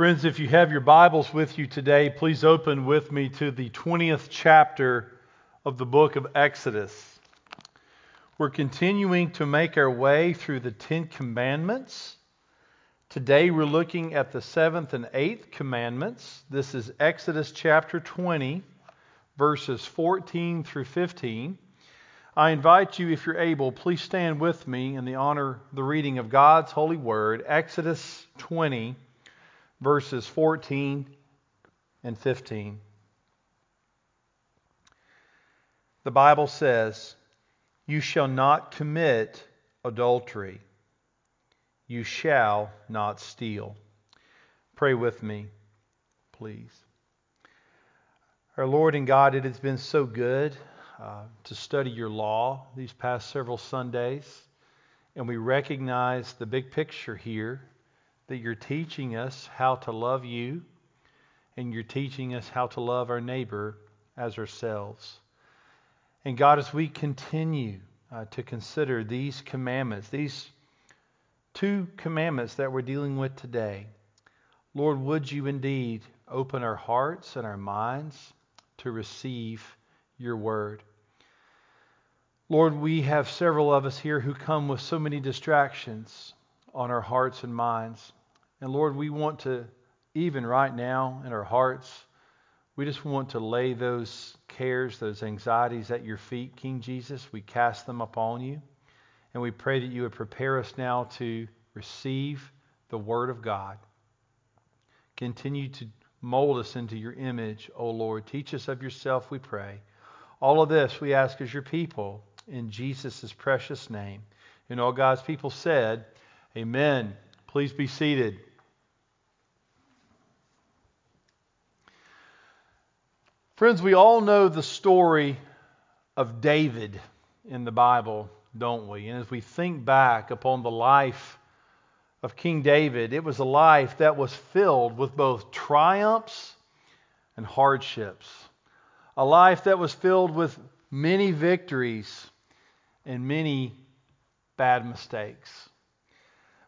Friends, if you have your Bibles with you today, please open with me to the 20th chapter of the book of Exodus. We're continuing to make our way through the Ten Commandments. Today we're looking at the seventh and eighth commandments. This is Exodus chapter 20, verses 14 through 15. I invite you, if you're able, please stand with me in the honor the reading of God's holy word, Exodus 20 verses 14 and 15. The Bible says, You shall not commit adultery. You shall not steal. Pray with me, please. Our Lord and God, it has been so good uh, to study your law these past several Sundays, and we recognize the big picture here that you're teaching us how to love you and you're teaching us how to love our neighbor as ourselves. And God, as we continue uh, to consider these commandments, these two commandments that we're dealing with today, Lord, would you indeed open our hearts and our minds to receive your word? Lord, we have several of us here who come with so many distractions on our hearts and minds. And Lord, we want to, even right now in our hearts, we just want to lay those cares, those anxieties at your feet, King Jesus. We cast them upon you. And we pray that you would prepare us now to receive the Word of God. Continue to mold us into your image, O Lord. Teach us of yourself, we pray. All of this we ask as your people in Jesus' precious name. And all God's people said, Amen. Please be seated. Friends, we all know the story of David in the Bible, don't we? And as we think back upon the life of King David, it was a life that was filled with both triumphs and hardships. A life that was filled with many victories and many bad mistakes.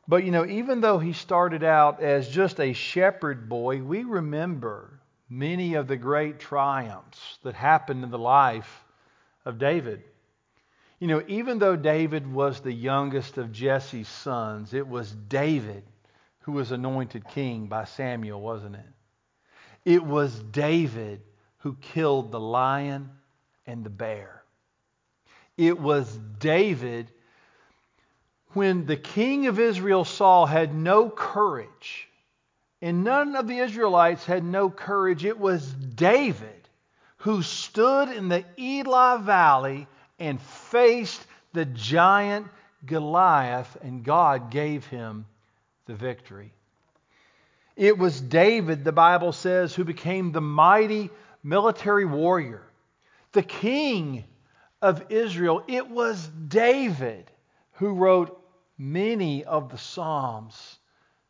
But you know, even though he started out as just a shepherd boy, we remember many of the great triumphs that happened in the life of David. You know, even though David was the youngest of Jesse's sons, it was David who was anointed king by Samuel, wasn't it? It was David who killed the lion and the bear. It was David when the king of Israel Saul had no courage and none of the Israelites had no courage. It was David who stood in the Elah Valley and faced the giant Goliath, and God gave him the victory. It was David, the Bible says, who became the mighty military warrior, the king of Israel. It was David who wrote many of the Psalms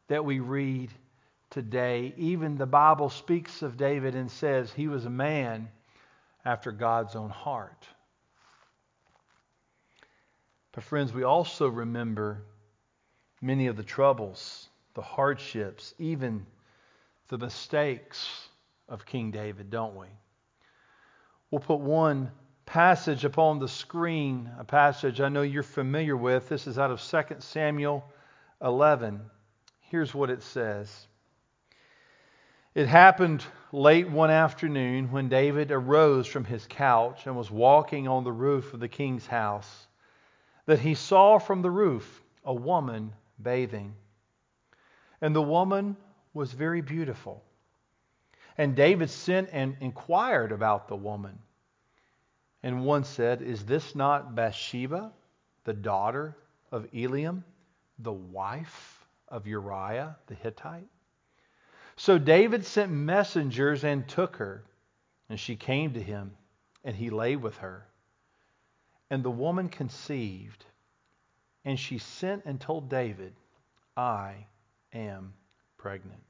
that we read today. Even the Bible speaks of David and says he was a man after God's own heart. But, friends, we also remember many of the troubles, the hardships, even the mistakes of King David, don't we? We'll put one passage upon the screen, a passage I know you're familiar with. This is out of 2 Samuel 11. Here's what it says. It happened late one afternoon when David arose from his couch and was walking on the roof of the king's house that he saw from the roof a woman bathing. And the woman was very beautiful. And David sent and inquired about the woman. And one said, Is this not Bathsheba, the daughter of Eliam, the wife of Uriah the Hittite? So David sent messengers and took her, and she came to him, and he lay with her. And the woman conceived, and she sent and told David, I am pregnant.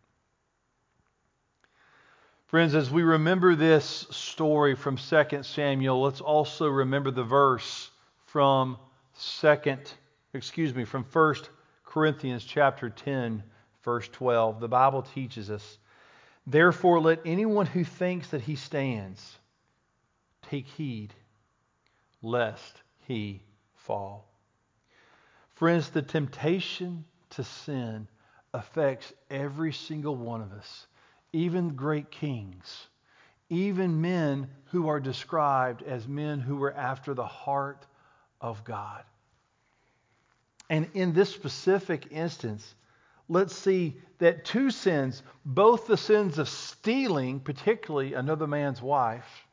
Friends, as we remember this story from 2 Samuel, let's also remember the verse from 2nd, excuse me, from 1 Corinthians chapter 10, verse 12, the Bible teaches us Therefore, let anyone who thinks that he stands take heed lest he fall. Friends, the temptation to sin affects every single one of us, even great kings, even men who are described as men who were after the heart of God. And in this specific instance, let's see that two sins, both the sins of stealing, particularly another man's wife,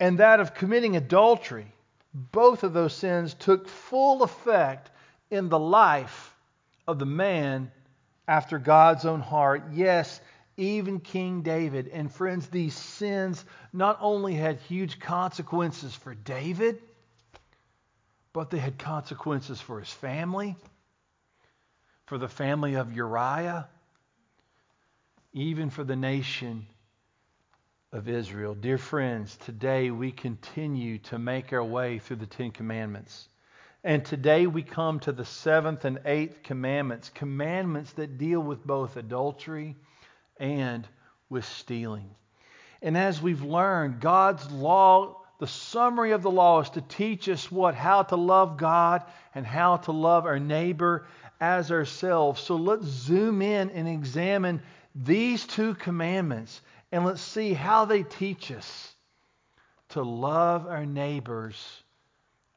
and that of committing adultery, both of those sins took full effect in the life of the man after God's own heart. Yes, even King David. And friends, these sins not only had huge consequences for David, but they had consequences for his family, for the family of Uriah, even for the nation of Israel. Dear friends, today we continue to make our way through the Ten Commandments. And today we come to the seventh and eighth commandments, commandments that deal with both adultery and with stealing. And as we've learned, God's law, the summary of the law is to teach us what? How to love God and how to love our neighbor as ourselves. So let's zoom in and examine these two commandments and let's see how they teach us to love our neighbors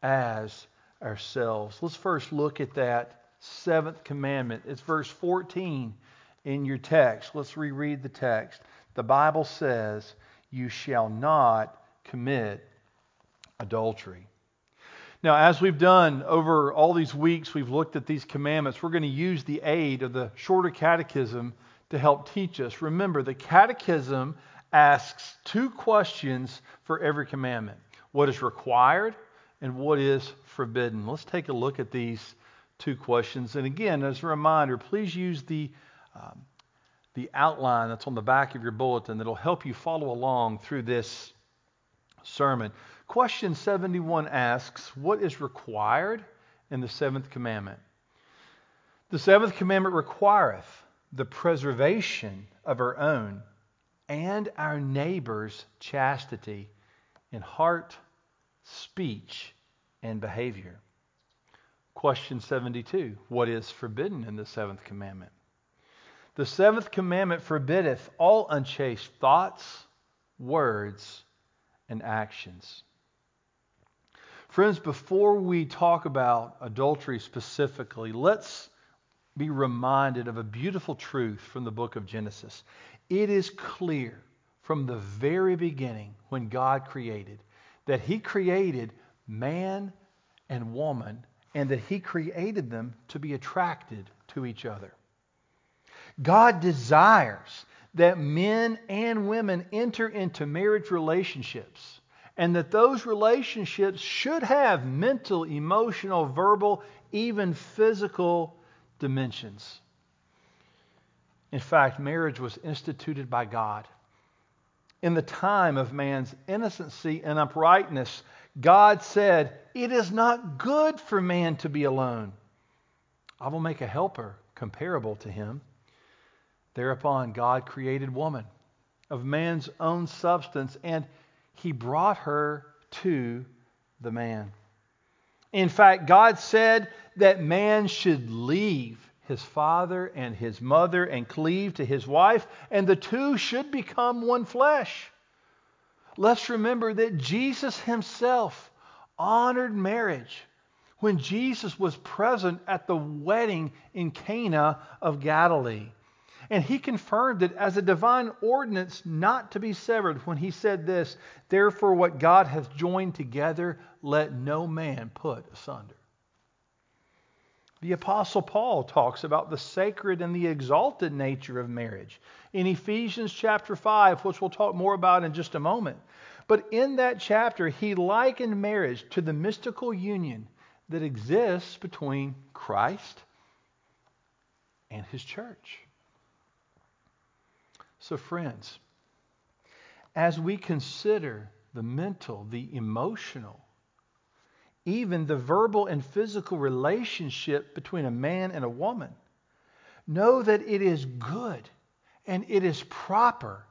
as ourselves. Let's first look at that seventh commandment. It's verse 14 in your text. Let's reread the text. The Bible says, You shall not commit adultery. Now, as we've done over all these weeks, we've looked at these commandments. We're going to use the aid of the shorter catechism to help teach us. Remember, the catechism asks two questions for every commandment what is required and what is forbidden. Let's take a look at these two questions. And again, as a reminder, please use the, um, the outline that's on the back of your bulletin that'll help you follow along through this sermon. Question 71 asks, What is required in the seventh commandment? The seventh commandment requireth the preservation of our own and our neighbor's chastity in heart, speech, and behavior. Question 72 What is forbidden in the seventh commandment? The seventh commandment forbiddeth all unchaste thoughts, words, and actions. Friends, before we talk about adultery specifically, let's be reminded of a beautiful truth from the book of Genesis. It is clear from the very beginning when God created that He created man and woman and that He created them to be attracted to each other. God desires that men and women enter into marriage relationships and that those relationships should have mental, emotional, verbal, even physical dimensions. In fact, marriage was instituted by God. In the time of man's innocency and uprightness, God said, It is not good for man to be alone. I will make a helper comparable to him. Thereupon, God created woman of man's own substance, and he brought her to the man. In fact, God said that man should leave his father and his mother and cleave to his wife, and the two should become one flesh. Let's remember that Jesus himself honored marriage when Jesus was present at the wedding in Cana of Galilee. And he confirmed it as a divine ordinance not to be severed when he said this Therefore, what God hath joined together, let no man put asunder. The Apostle Paul talks about the sacred and the exalted nature of marriage in Ephesians chapter 5, which we'll talk more about in just a moment. But in that chapter, he likened marriage to the mystical union that exists between Christ and his church. So, friends, as we consider the mental, the emotional, even the verbal and physical relationship between a man and a woman, know that it is good and it is proper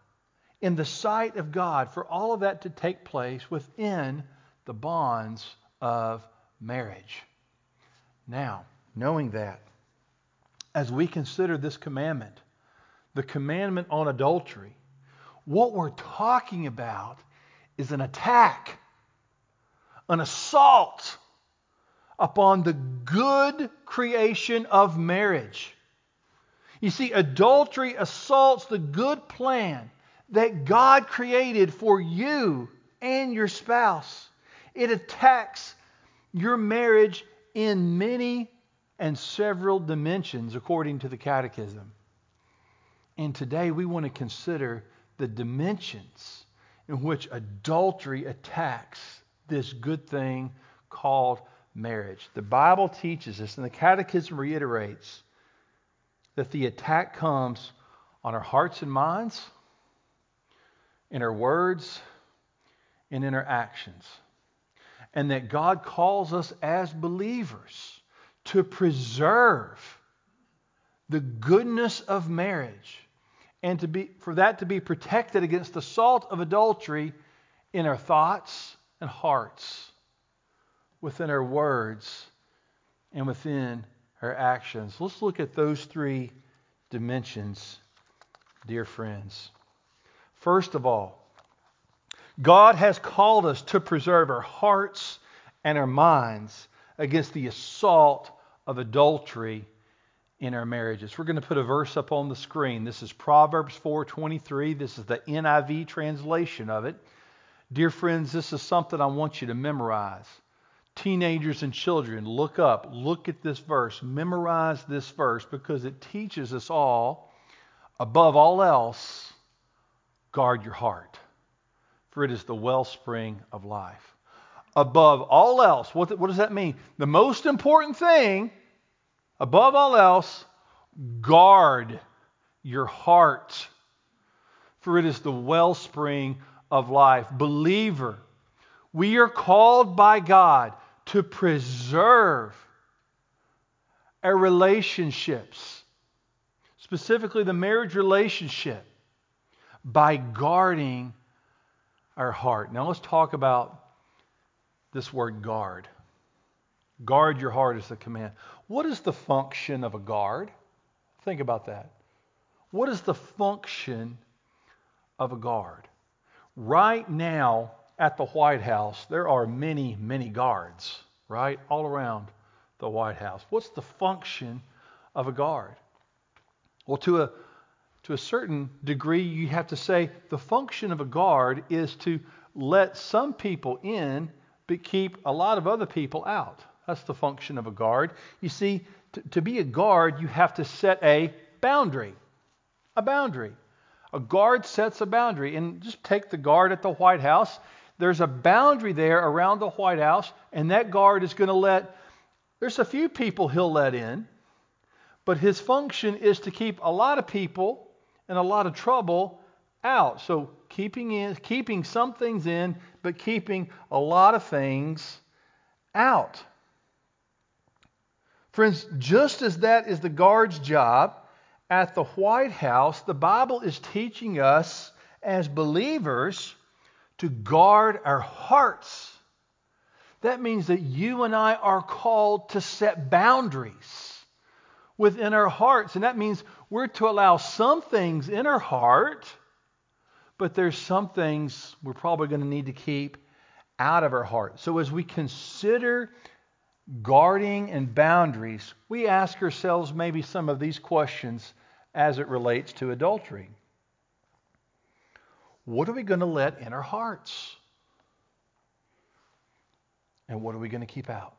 in the sight of God for all of that to take place within the bonds of marriage. Now, knowing that, as we consider this commandment, the commandment on adultery, what we're talking about is an attack, an assault upon the good creation of marriage. You see, adultery assaults the good plan that God created for you and your spouse. It attacks your marriage in many and several dimensions, according to the Catechism. And today we want to consider the dimensions in which adultery attacks this good thing called marriage. The Bible teaches us, and the Catechism reiterates, that the attack comes on our hearts and minds, in our words, and in our actions. And that God calls us as believers to preserve the goodness of marriage and to be, for that to be protected against the assault of adultery in our thoughts and hearts, within our words, and within our actions. Let's look at those three dimensions, dear friends. First of all, God has called us to preserve our hearts and our minds against the assault of adultery in our marriages. We're going to put a verse up on the screen. This is Proverbs 4:23. This is the NIV translation of it. Dear friends, this is something I want you to memorize. Teenagers and children, look up, look at this verse, memorize this verse because it teaches us all, above all else, guard your heart, for it is the wellspring of life. Above all else, what, what does that mean? The most important thing Above all else, guard your heart, for it is the wellspring of life. Believer, we are called by God to preserve our relationships, specifically the marriage relationship, by guarding our heart. Now let's talk about this word guard. Guard your heart is the command. What is the function of a guard? Think about that. What is the function of a guard? Right now at the White House, there are many, many guards, right? All around the White House. What's the function of a guard? Well, to a, to a certain degree, you have to say the function of a guard is to let some people in, but keep a lot of other people out. That's the function of a guard. You see, to, to be a guard, you have to set a boundary. A boundary. A guard sets a boundary. And just take the guard at the White House. There's a boundary there around the White House, and that guard is going to let, there's a few people he'll let in, but his function is to keep a lot of people and a lot of trouble out. So keeping in, keeping some things in, but keeping a lot of things out. Friends, just as that is the guard's job at the White House, the Bible is teaching us as believers to guard our hearts. That means that you and I are called to set boundaries within our hearts. And that means we're to allow some things in our heart, but there's some things we're probably going to need to keep out of our heart. So as we consider guarding and boundaries, we ask ourselves maybe some of these questions as it relates to adultery. What are we going to let in our hearts? And what are we going to keep out?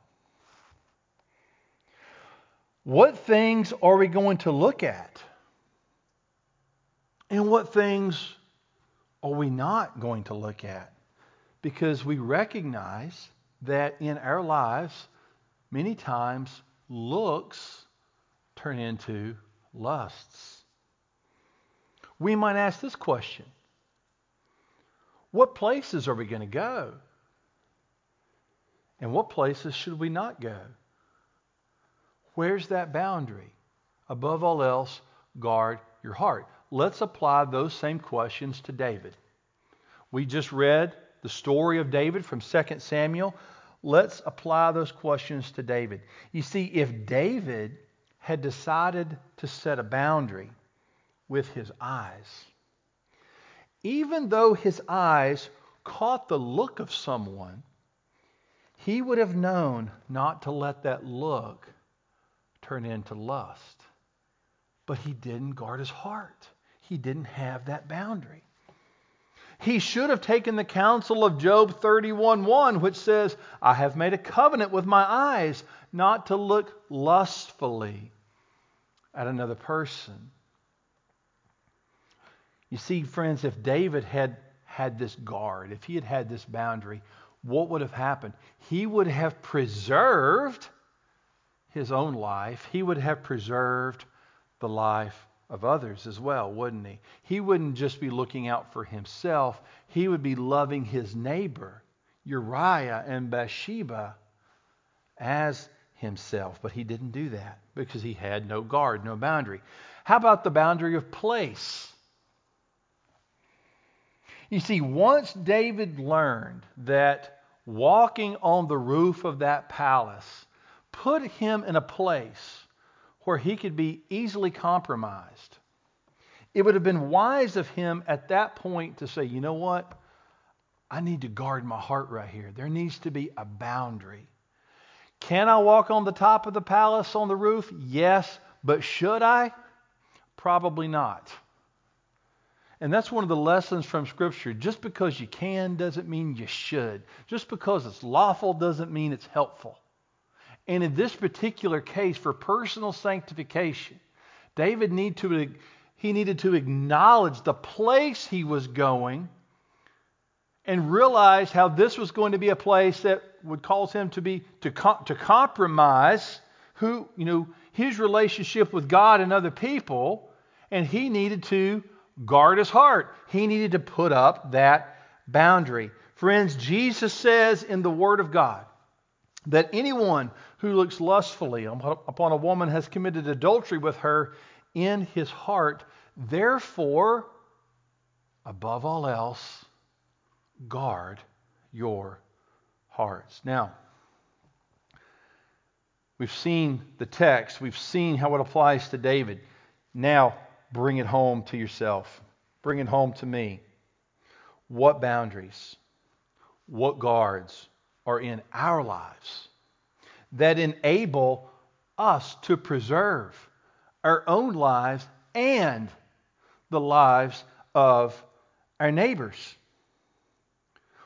What things are we going to look at? And what things are we not going to look at? Because we recognize that in our lives, many times looks turn into lusts. We might ask this question What places are we going to go? And what places should we not go? Where's that boundary? Above all else, guard your heart. Let's apply those same questions to David. We just read the story of David from 2 Samuel. Let's apply those questions to David. You see, if David had decided to set a boundary with his eyes, even though his eyes caught the look of someone, he would have known not to let that look turn into lust. But he didn't guard his heart. He didn't have that boundary. He should have taken the counsel of Job 31:1 which says, "I have made a covenant with my eyes not to look lustfully at another person." You see, friends, if David had had this guard, if he had had this boundary, what would have happened? He would have preserved his own life. He would have preserved the life of others as well, wouldn't he? He wouldn't just be looking out for himself, he would be loving his neighbor, Uriah and Bathsheba, as himself. But he didn't do that because he had no guard, no boundary. How about the boundary of place? You see, once David learned that walking on the roof of that palace put him in a place where he could be easily compromised, it would have been wise of him at that point to say, you know what? I need to guard my heart right here. There needs to be a boundary. Can I walk on the top of the palace on the roof? Yes, but should I? Probably not. And that's one of the lessons from Scripture. Just because you can doesn't mean you should. Just because it's lawful doesn't mean it's helpful. And in this particular case, for personal sanctification, David need to, he needed to acknowledge the place he was going and realize how this was going to be a place that would cause him to be to, to compromise who you know his relationship with God and other people, and he needed to guard his heart. He needed to put up that boundary. Friends, Jesus says in the Word of God that anyone who looks lustfully upon a woman has committed adultery with her in his heart. Therefore, above all else, guard your hearts. Now, we've seen the text, we've seen how it applies to David. Now, bring it home to yourself, bring it home to me. What boundaries, what guards are in our lives that enable us to preserve our own lives and the lives of our neighbors?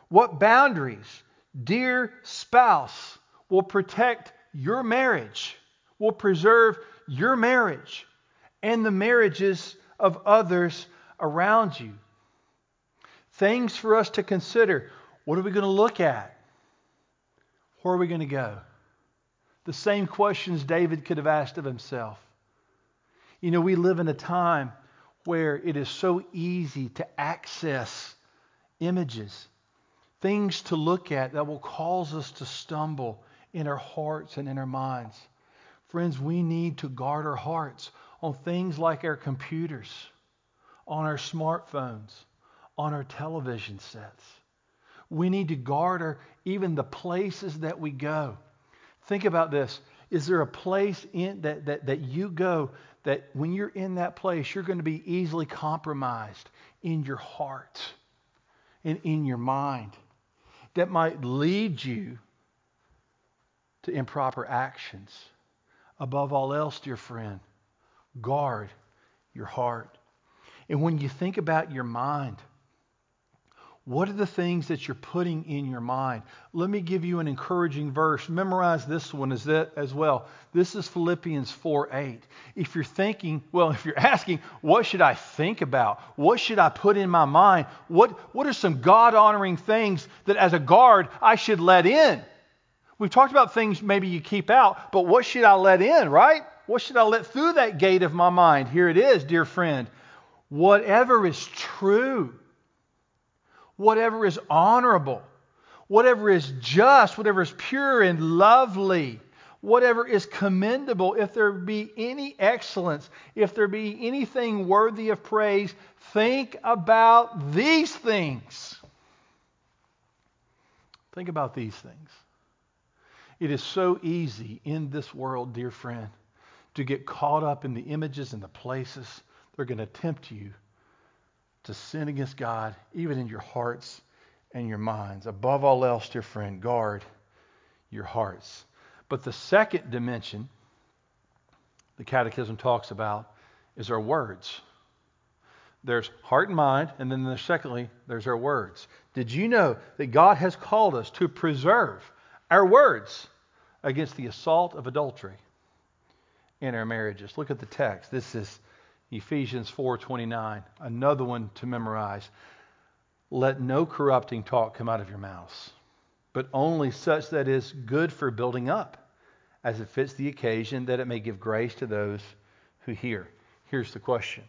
What boundaries, dear spouse, will protect your marriage, will preserve your marriage and the marriages of others around you? Things for us to consider. What are we going to look at? Where are we going to go? The same questions David could have asked of himself. You know, we live in a time where it is so easy to access images, things to look at that will cause us to stumble in our hearts and in our minds. Friends, we need to guard our hearts on things like our computers, on our smartphones, on our television sets. We need to guard our, even the places that we go. Think about this. Is there a place in that, that, that you go that when you're in that place, you're going to be easily compromised in your heart and in your mind that might lead you to improper actions? Above all else, dear friend, guard your heart. And when you think about your mind, what are the things that you're putting in your mind? Let me give you an encouraging verse. Memorize this one as, that, as well. This is Philippians 4 8. If you're thinking, well, if you're asking, what should I think about? What should I put in my mind? What, what are some God honoring things that as a guard I should let in? We've talked about things maybe you keep out, but what should I let in, right? What should I let through that gate of my mind? Here it is, dear friend. Whatever is true whatever is honorable, whatever is just, whatever is pure and lovely, whatever is commendable, if there be any excellence, if there be anything worthy of praise, think about these things. Think about these things. It is so easy in this world, dear friend, to get caught up in the images and the places that are going to tempt you to sin against God, even in your hearts and your minds. Above all else, dear friend, guard your hearts. But the second dimension the Catechism talks about is our words. There's heart and mind, and then there's secondly, there's our words. Did you know that God has called us to preserve our words against the assault of adultery in our marriages? Look at the text. This is Ephesians 4:29, another one to memorize. Let no corrupting talk come out of your mouths, but only such that is good for building up, as it fits the occasion, that it may give grace to those who hear. Here's the question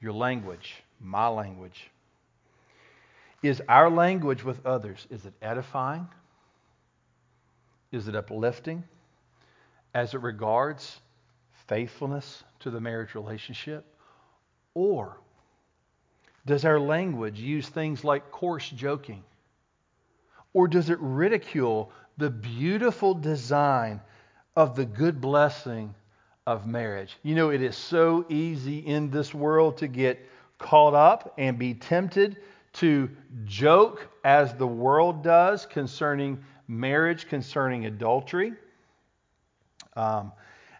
Your language, my language, is our language with others, is it edifying? Is it uplifting as it regards faithfulness to the marriage relationship? Or does our language use things like coarse joking? Or does it ridicule the beautiful design of the good blessing of marriage? You know, it is so easy in this world to get caught up and be tempted to joke as the world does concerning marriage, concerning adultery. Um,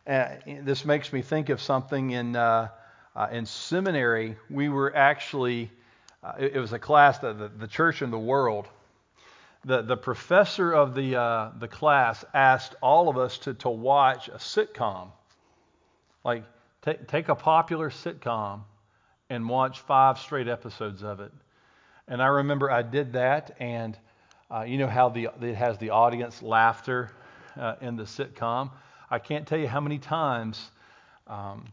this makes me think of something in, uh, uh, in seminary. We were actually, uh, it, it, was a class, that the, the church and the world the, the professor of the, uh, the class asked all of us to, to watch a sitcom. Like, t- take a popular sitcom and watch five straight episodes of it. And I remember I did that, and uh, you know how the, it has the audience laughter uh, in the sitcom. I can't tell you how many times um,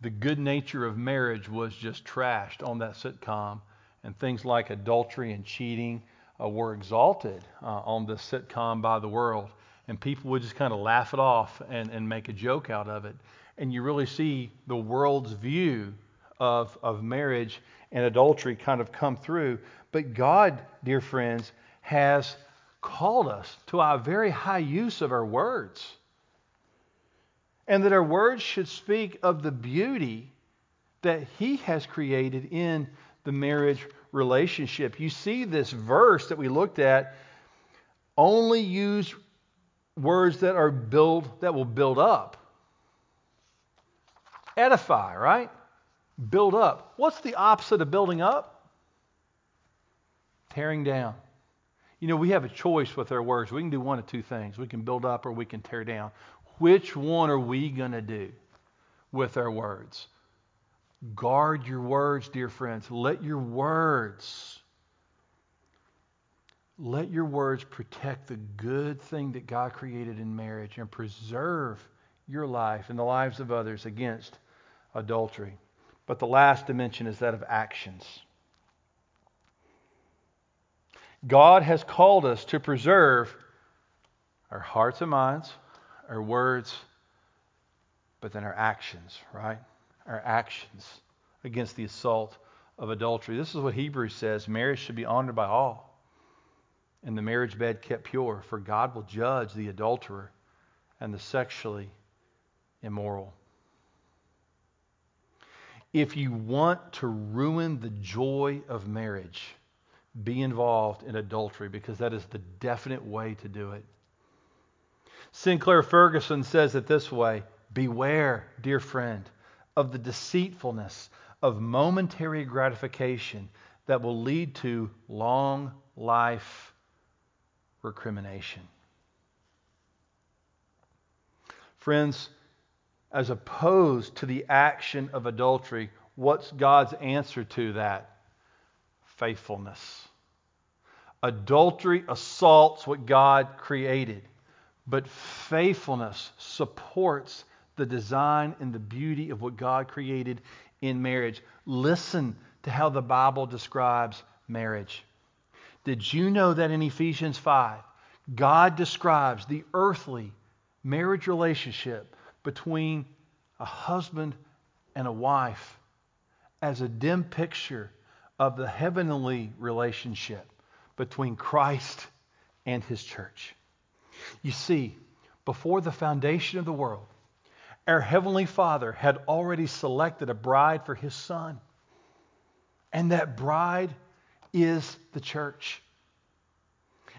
the good nature of marriage was just trashed on that sitcom, and things like adultery and cheating uh, were exalted uh, on this sitcom by the world. And people would just kind of laugh it off and, and make a joke out of it. And you really see the world's view of, of marriage and adultery kind of come through. But God, dear friends, has called us to our very high use of our words. And that our words should speak of the beauty that He has created in the marriage relationship. You see this verse that we looked at only use words that are build that will build up. Edify, right? Build up. What's the opposite of building up? Tearing down. You know, we have a choice with our words. We can do one of two things. We can build up or we can tear down. Which one are we going to do with our words? Guard your words, dear friends. Let your words let your words protect the good thing that God created in marriage and preserve your life and the lives of others against adultery. But the last dimension is that of actions. God has called us to preserve our hearts and minds, our words, but then our actions, right? our actions against the assault of adultery. This is what Hebrews says marriage should be honored by all, and the marriage bed kept pure, for God will judge the adulterer and the sexually immoral. If you want to ruin the joy of marriage, be involved in adultery because that is the definite way to do it. Sinclair Ferguson says it this way Beware, dear friend of the deceitfulness of momentary gratification that will lead to long life recrimination. Friends, as opposed to the action of adultery, what's God's answer to that? Faithfulness. Adultery assaults what God created, but faithfulness supports the design and the beauty of what God created in marriage. Listen to how the Bible describes marriage. Did you know that in Ephesians 5, God describes the earthly marriage relationship between a husband and a wife as a dim picture of the heavenly relationship between Christ and his church. You see, before the foundation of the world, our Heavenly Father had already selected a bride for his Son. And that bride is the church.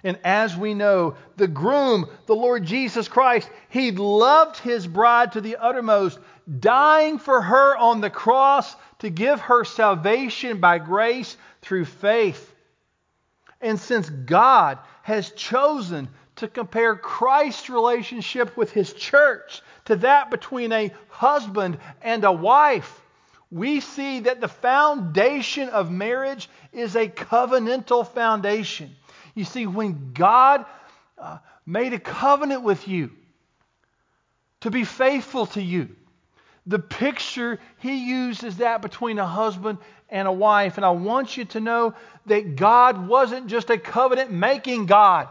And as we know, the groom, the Lord Jesus Christ, he loved his bride to the uttermost, dying for her on the cross to give her salvation by grace through faith. And since God has chosen to compare Christ's relationship with his church to that between a husband and a wife, we see that the foundation of marriage is a covenantal foundation. You see, when God uh, made a covenant with you to be faithful to you, the picture he used is that between a husband and a wife. And I want you to know that God wasn't just a covenant making God,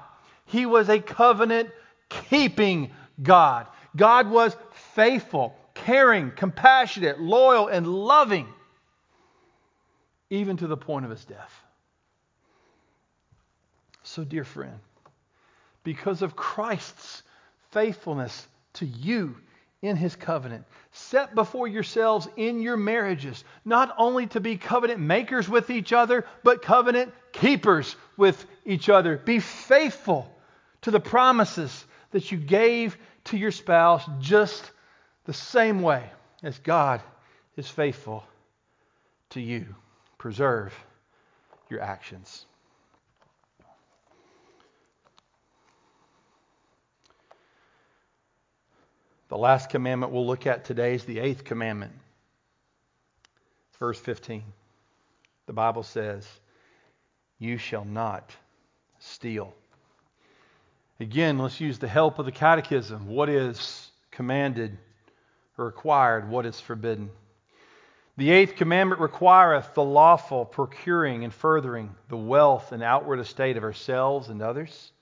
He was a covenant keeping God. God was faithful, caring, compassionate, loyal, and loving, even to the point of His death. So, dear friend, because of Christ's faithfulness to you in his covenant, set before yourselves in your marriages, not only to be covenant makers with each other, but covenant keepers with each other. Be faithful to the promises that you gave to your spouse just the same way as God is faithful to you. Preserve your actions. The last commandment we'll look at today is the eighth commandment. Verse 15. The Bible says, You shall not steal. Again, let's use the help of the catechism. What is commanded or required? What is forbidden? The eighth commandment requireth the lawful procuring and furthering the wealth and outward estate of ourselves and others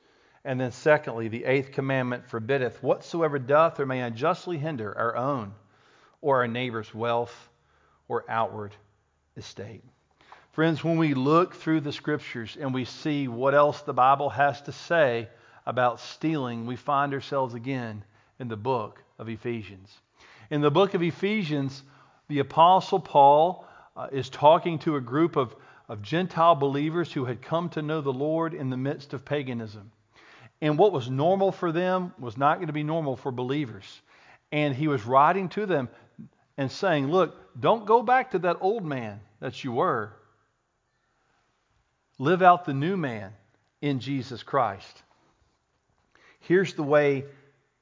and then, secondly, the eighth commandment forbiddeth whatsoever doth or may unjustly hinder our own or our neighbor's wealth or outward estate. Friends, when we look through the scriptures and we see what else the Bible has to say about stealing, we find ourselves again in the book of Ephesians. In the book of Ephesians, the Apostle Paul uh, is talking to a group of, of Gentile believers who had come to know the Lord in the midst of paganism. And what was normal for them was not going to be normal for believers. And he was writing to them and saying, Look, don't go back to that old man that you were. Live out the new man in Jesus Christ. Here's the way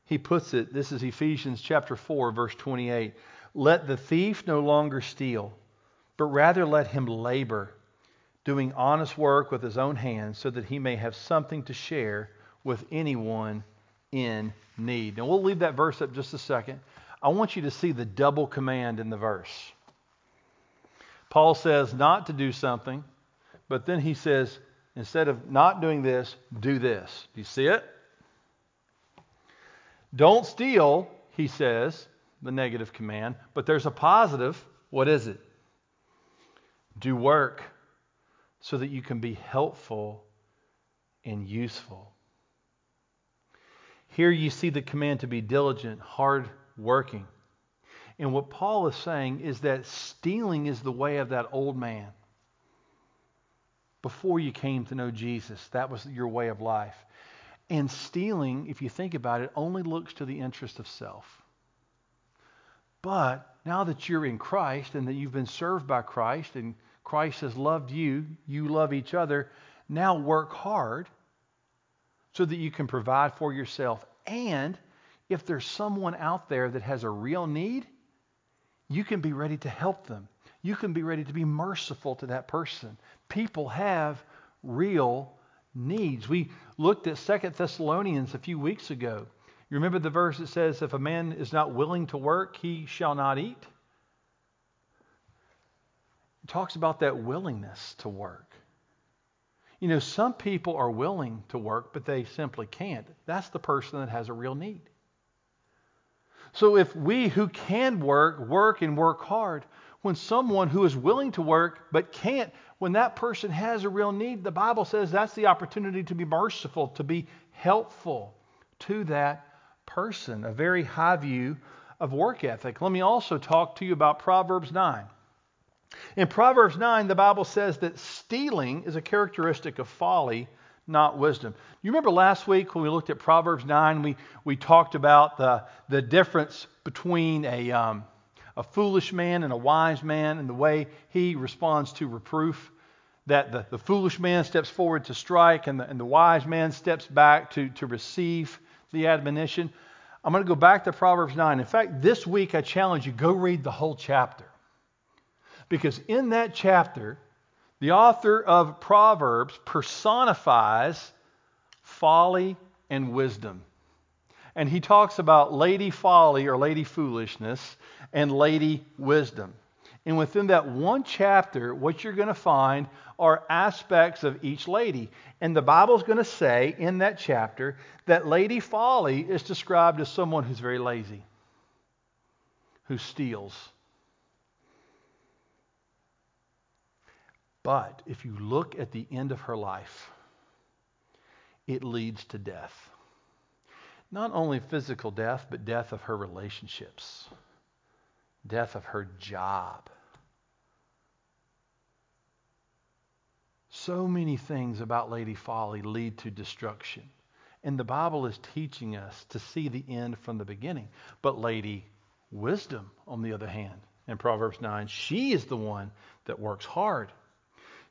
he puts it. This is Ephesians chapter 4, verse 28. Let the thief no longer steal, but rather let him labor, doing honest work with his own hands, so that he may have something to share with anyone in need. Now, we'll leave that verse up just a second. I want you to see the double command in the verse. Paul says not to do something, but then he says, instead of not doing this, do this. Do you see it? Don't steal, he says, the negative command, but there's a positive. What is it? Do work so that you can be helpful and useful. Here you see the command to be diligent, hard working. And what Paul is saying is that stealing is the way of that old man. Before you came to know Jesus, that was your way of life. And stealing, if you think about it, only looks to the interest of self. But now that you're in Christ and that you've been served by Christ and Christ has loved you, you love each other, now work hard so that you can provide for yourself. And if there's someone out there that has a real need, you can be ready to help them. You can be ready to be merciful to that person. People have real needs. We looked at Second Thessalonians a few weeks ago. You remember the verse that says, If a man is not willing to work, he shall not eat? It talks about that willingness to work. You know, some people are willing to work, but they simply can't. That's the person that has a real need. So if we who can work, work and work hard, when someone who is willing to work but can't, when that person has a real need, the Bible says that's the opportunity to be merciful, to be helpful to that person. A very high view of work ethic. Let me also talk to you about Proverbs 9. In Proverbs 9, the Bible says that stealing is a characteristic of folly, not wisdom. You remember last week when we looked at Proverbs 9, we, we talked about the, the difference between a, um, a foolish man and a wise man and the way he responds to reproof. That the, the foolish man steps forward to strike and the, and the wise man steps back to, to receive the admonition. I'm going to go back to Proverbs 9. In fact, this week I challenge you go read the whole chapter. Because in that chapter, the author of Proverbs personifies folly and wisdom. And he talks about lady folly or lady foolishness and lady wisdom. And within that one chapter, what you're going to find are aspects of each lady. And the Bible's going to say in that chapter that Lady Folly is described as someone who's very lazy, who steals, But if you look at the end of her life, it leads to death. Not only physical death, but death of her relationships, death of her job. So many things about Lady Folly lead to destruction. And the Bible is teaching us to see the end from the beginning. But Lady Wisdom, on the other hand, in Proverbs 9, she is the one that works hard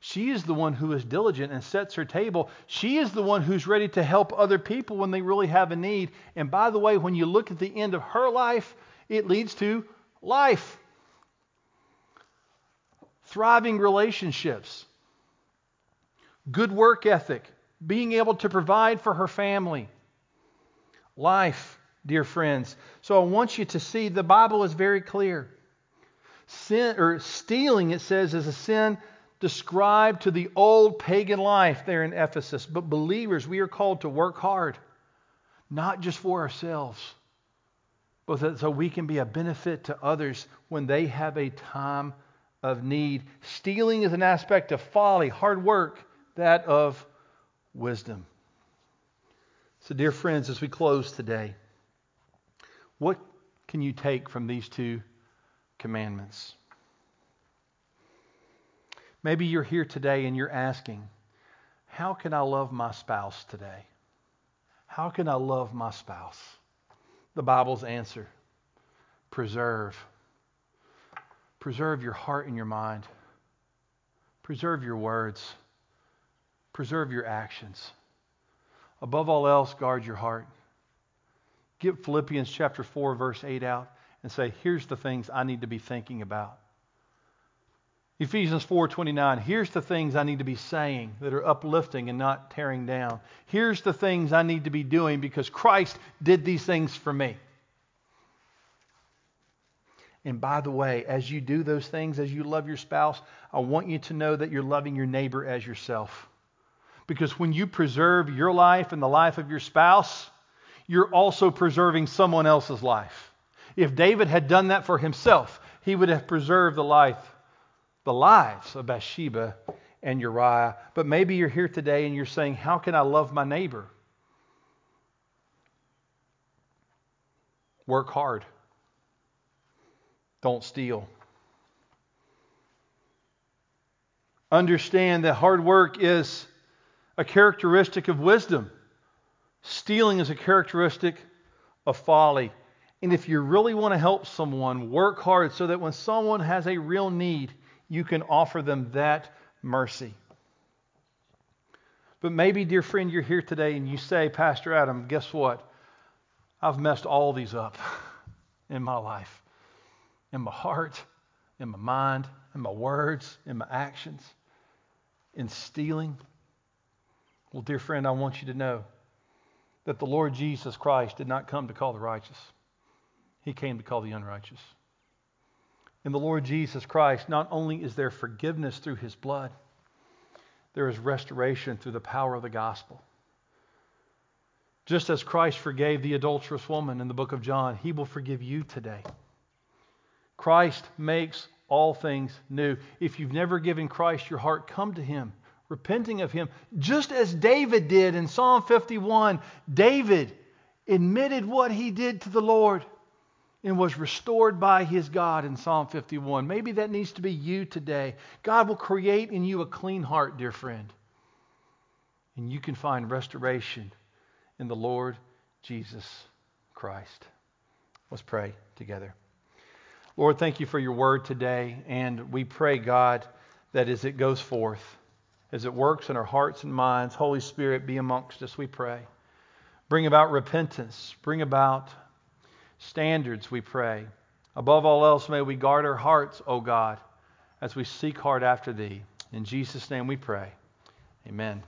she is the one who is diligent and sets her table. She is the one who's ready to help other people when they really have a need. And by the way, when you look at the end of her life, it leads to life, thriving relationships, good work ethic, being able to provide for her family. Life, dear friends. So I want you to see the Bible is very clear. Sin or stealing, it says, is a sin described to the old pagan life there in Ephesus. But believers, we are called to work hard, not just for ourselves, but so we can be a benefit to others when they have a time of need. Stealing is an aspect of folly, hard work, that of wisdom. So, dear friends, as we close today, what can you take from these two commandments? Maybe you're here today and you're asking, How can I love my spouse today? How can I love my spouse? The Bible's answer preserve. Preserve your heart and your mind. Preserve your words. Preserve your actions. Above all else, guard your heart. Get Philippians chapter 4, verse 8 out and say, Here's the things I need to be thinking about. Ephesians 4:29 Here's the things I need to be saying that are uplifting and not tearing down. Here's the things I need to be doing because Christ did these things for me. And by the way, as you do those things, as you love your spouse, I want you to know that you're loving your neighbor as yourself. Because when you preserve your life and the life of your spouse, you're also preserving someone else's life. If David had done that for himself, he would have preserved the life the lives of Bathsheba and Uriah. But maybe you're here today and you're saying, How can I love my neighbor? Work hard. Don't steal. Understand that hard work is a characteristic of wisdom. Stealing is a characteristic of folly. And if you really want to help someone, work hard so that when someone has a real need, you can offer them that mercy. But maybe, dear friend, you're here today and you say, Pastor Adam, guess what? I've messed all these up in my life, in my heart, in my mind, in my words, in my actions, in stealing. Well, dear friend, I want you to know that the Lord Jesus Christ did not come to call the righteous, He came to call the unrighteous in the Lord Jesus Christ, not only is there forgiveness through his blood, there is restoration through the power of the gospel. Just as Christ forgave the adulterous woman in the book of John, he will forgive you today. Christ makes all things new. If you've never given Christ your heart, come to him, repenting of him, just as David did in Psalm 51. David admitted what he did to the Lord and was restored by his God in Psalm 51. Maybe that needs to be you today. God will create in you a clean heart, dear friend. And you can find restoration in the Lord Jesus Christ. Let's pray together. Lord, thank you for your word today. And we pray, God, that as it goes forth, as it works in our hearts and minds, Holy Spirit, be amongst us, we pray. Bring about repentance, bring about standards, we pray. Above all else, may we guard our hearts, O God, as we seek hard after thee. In Jesus' name we pray. Amen.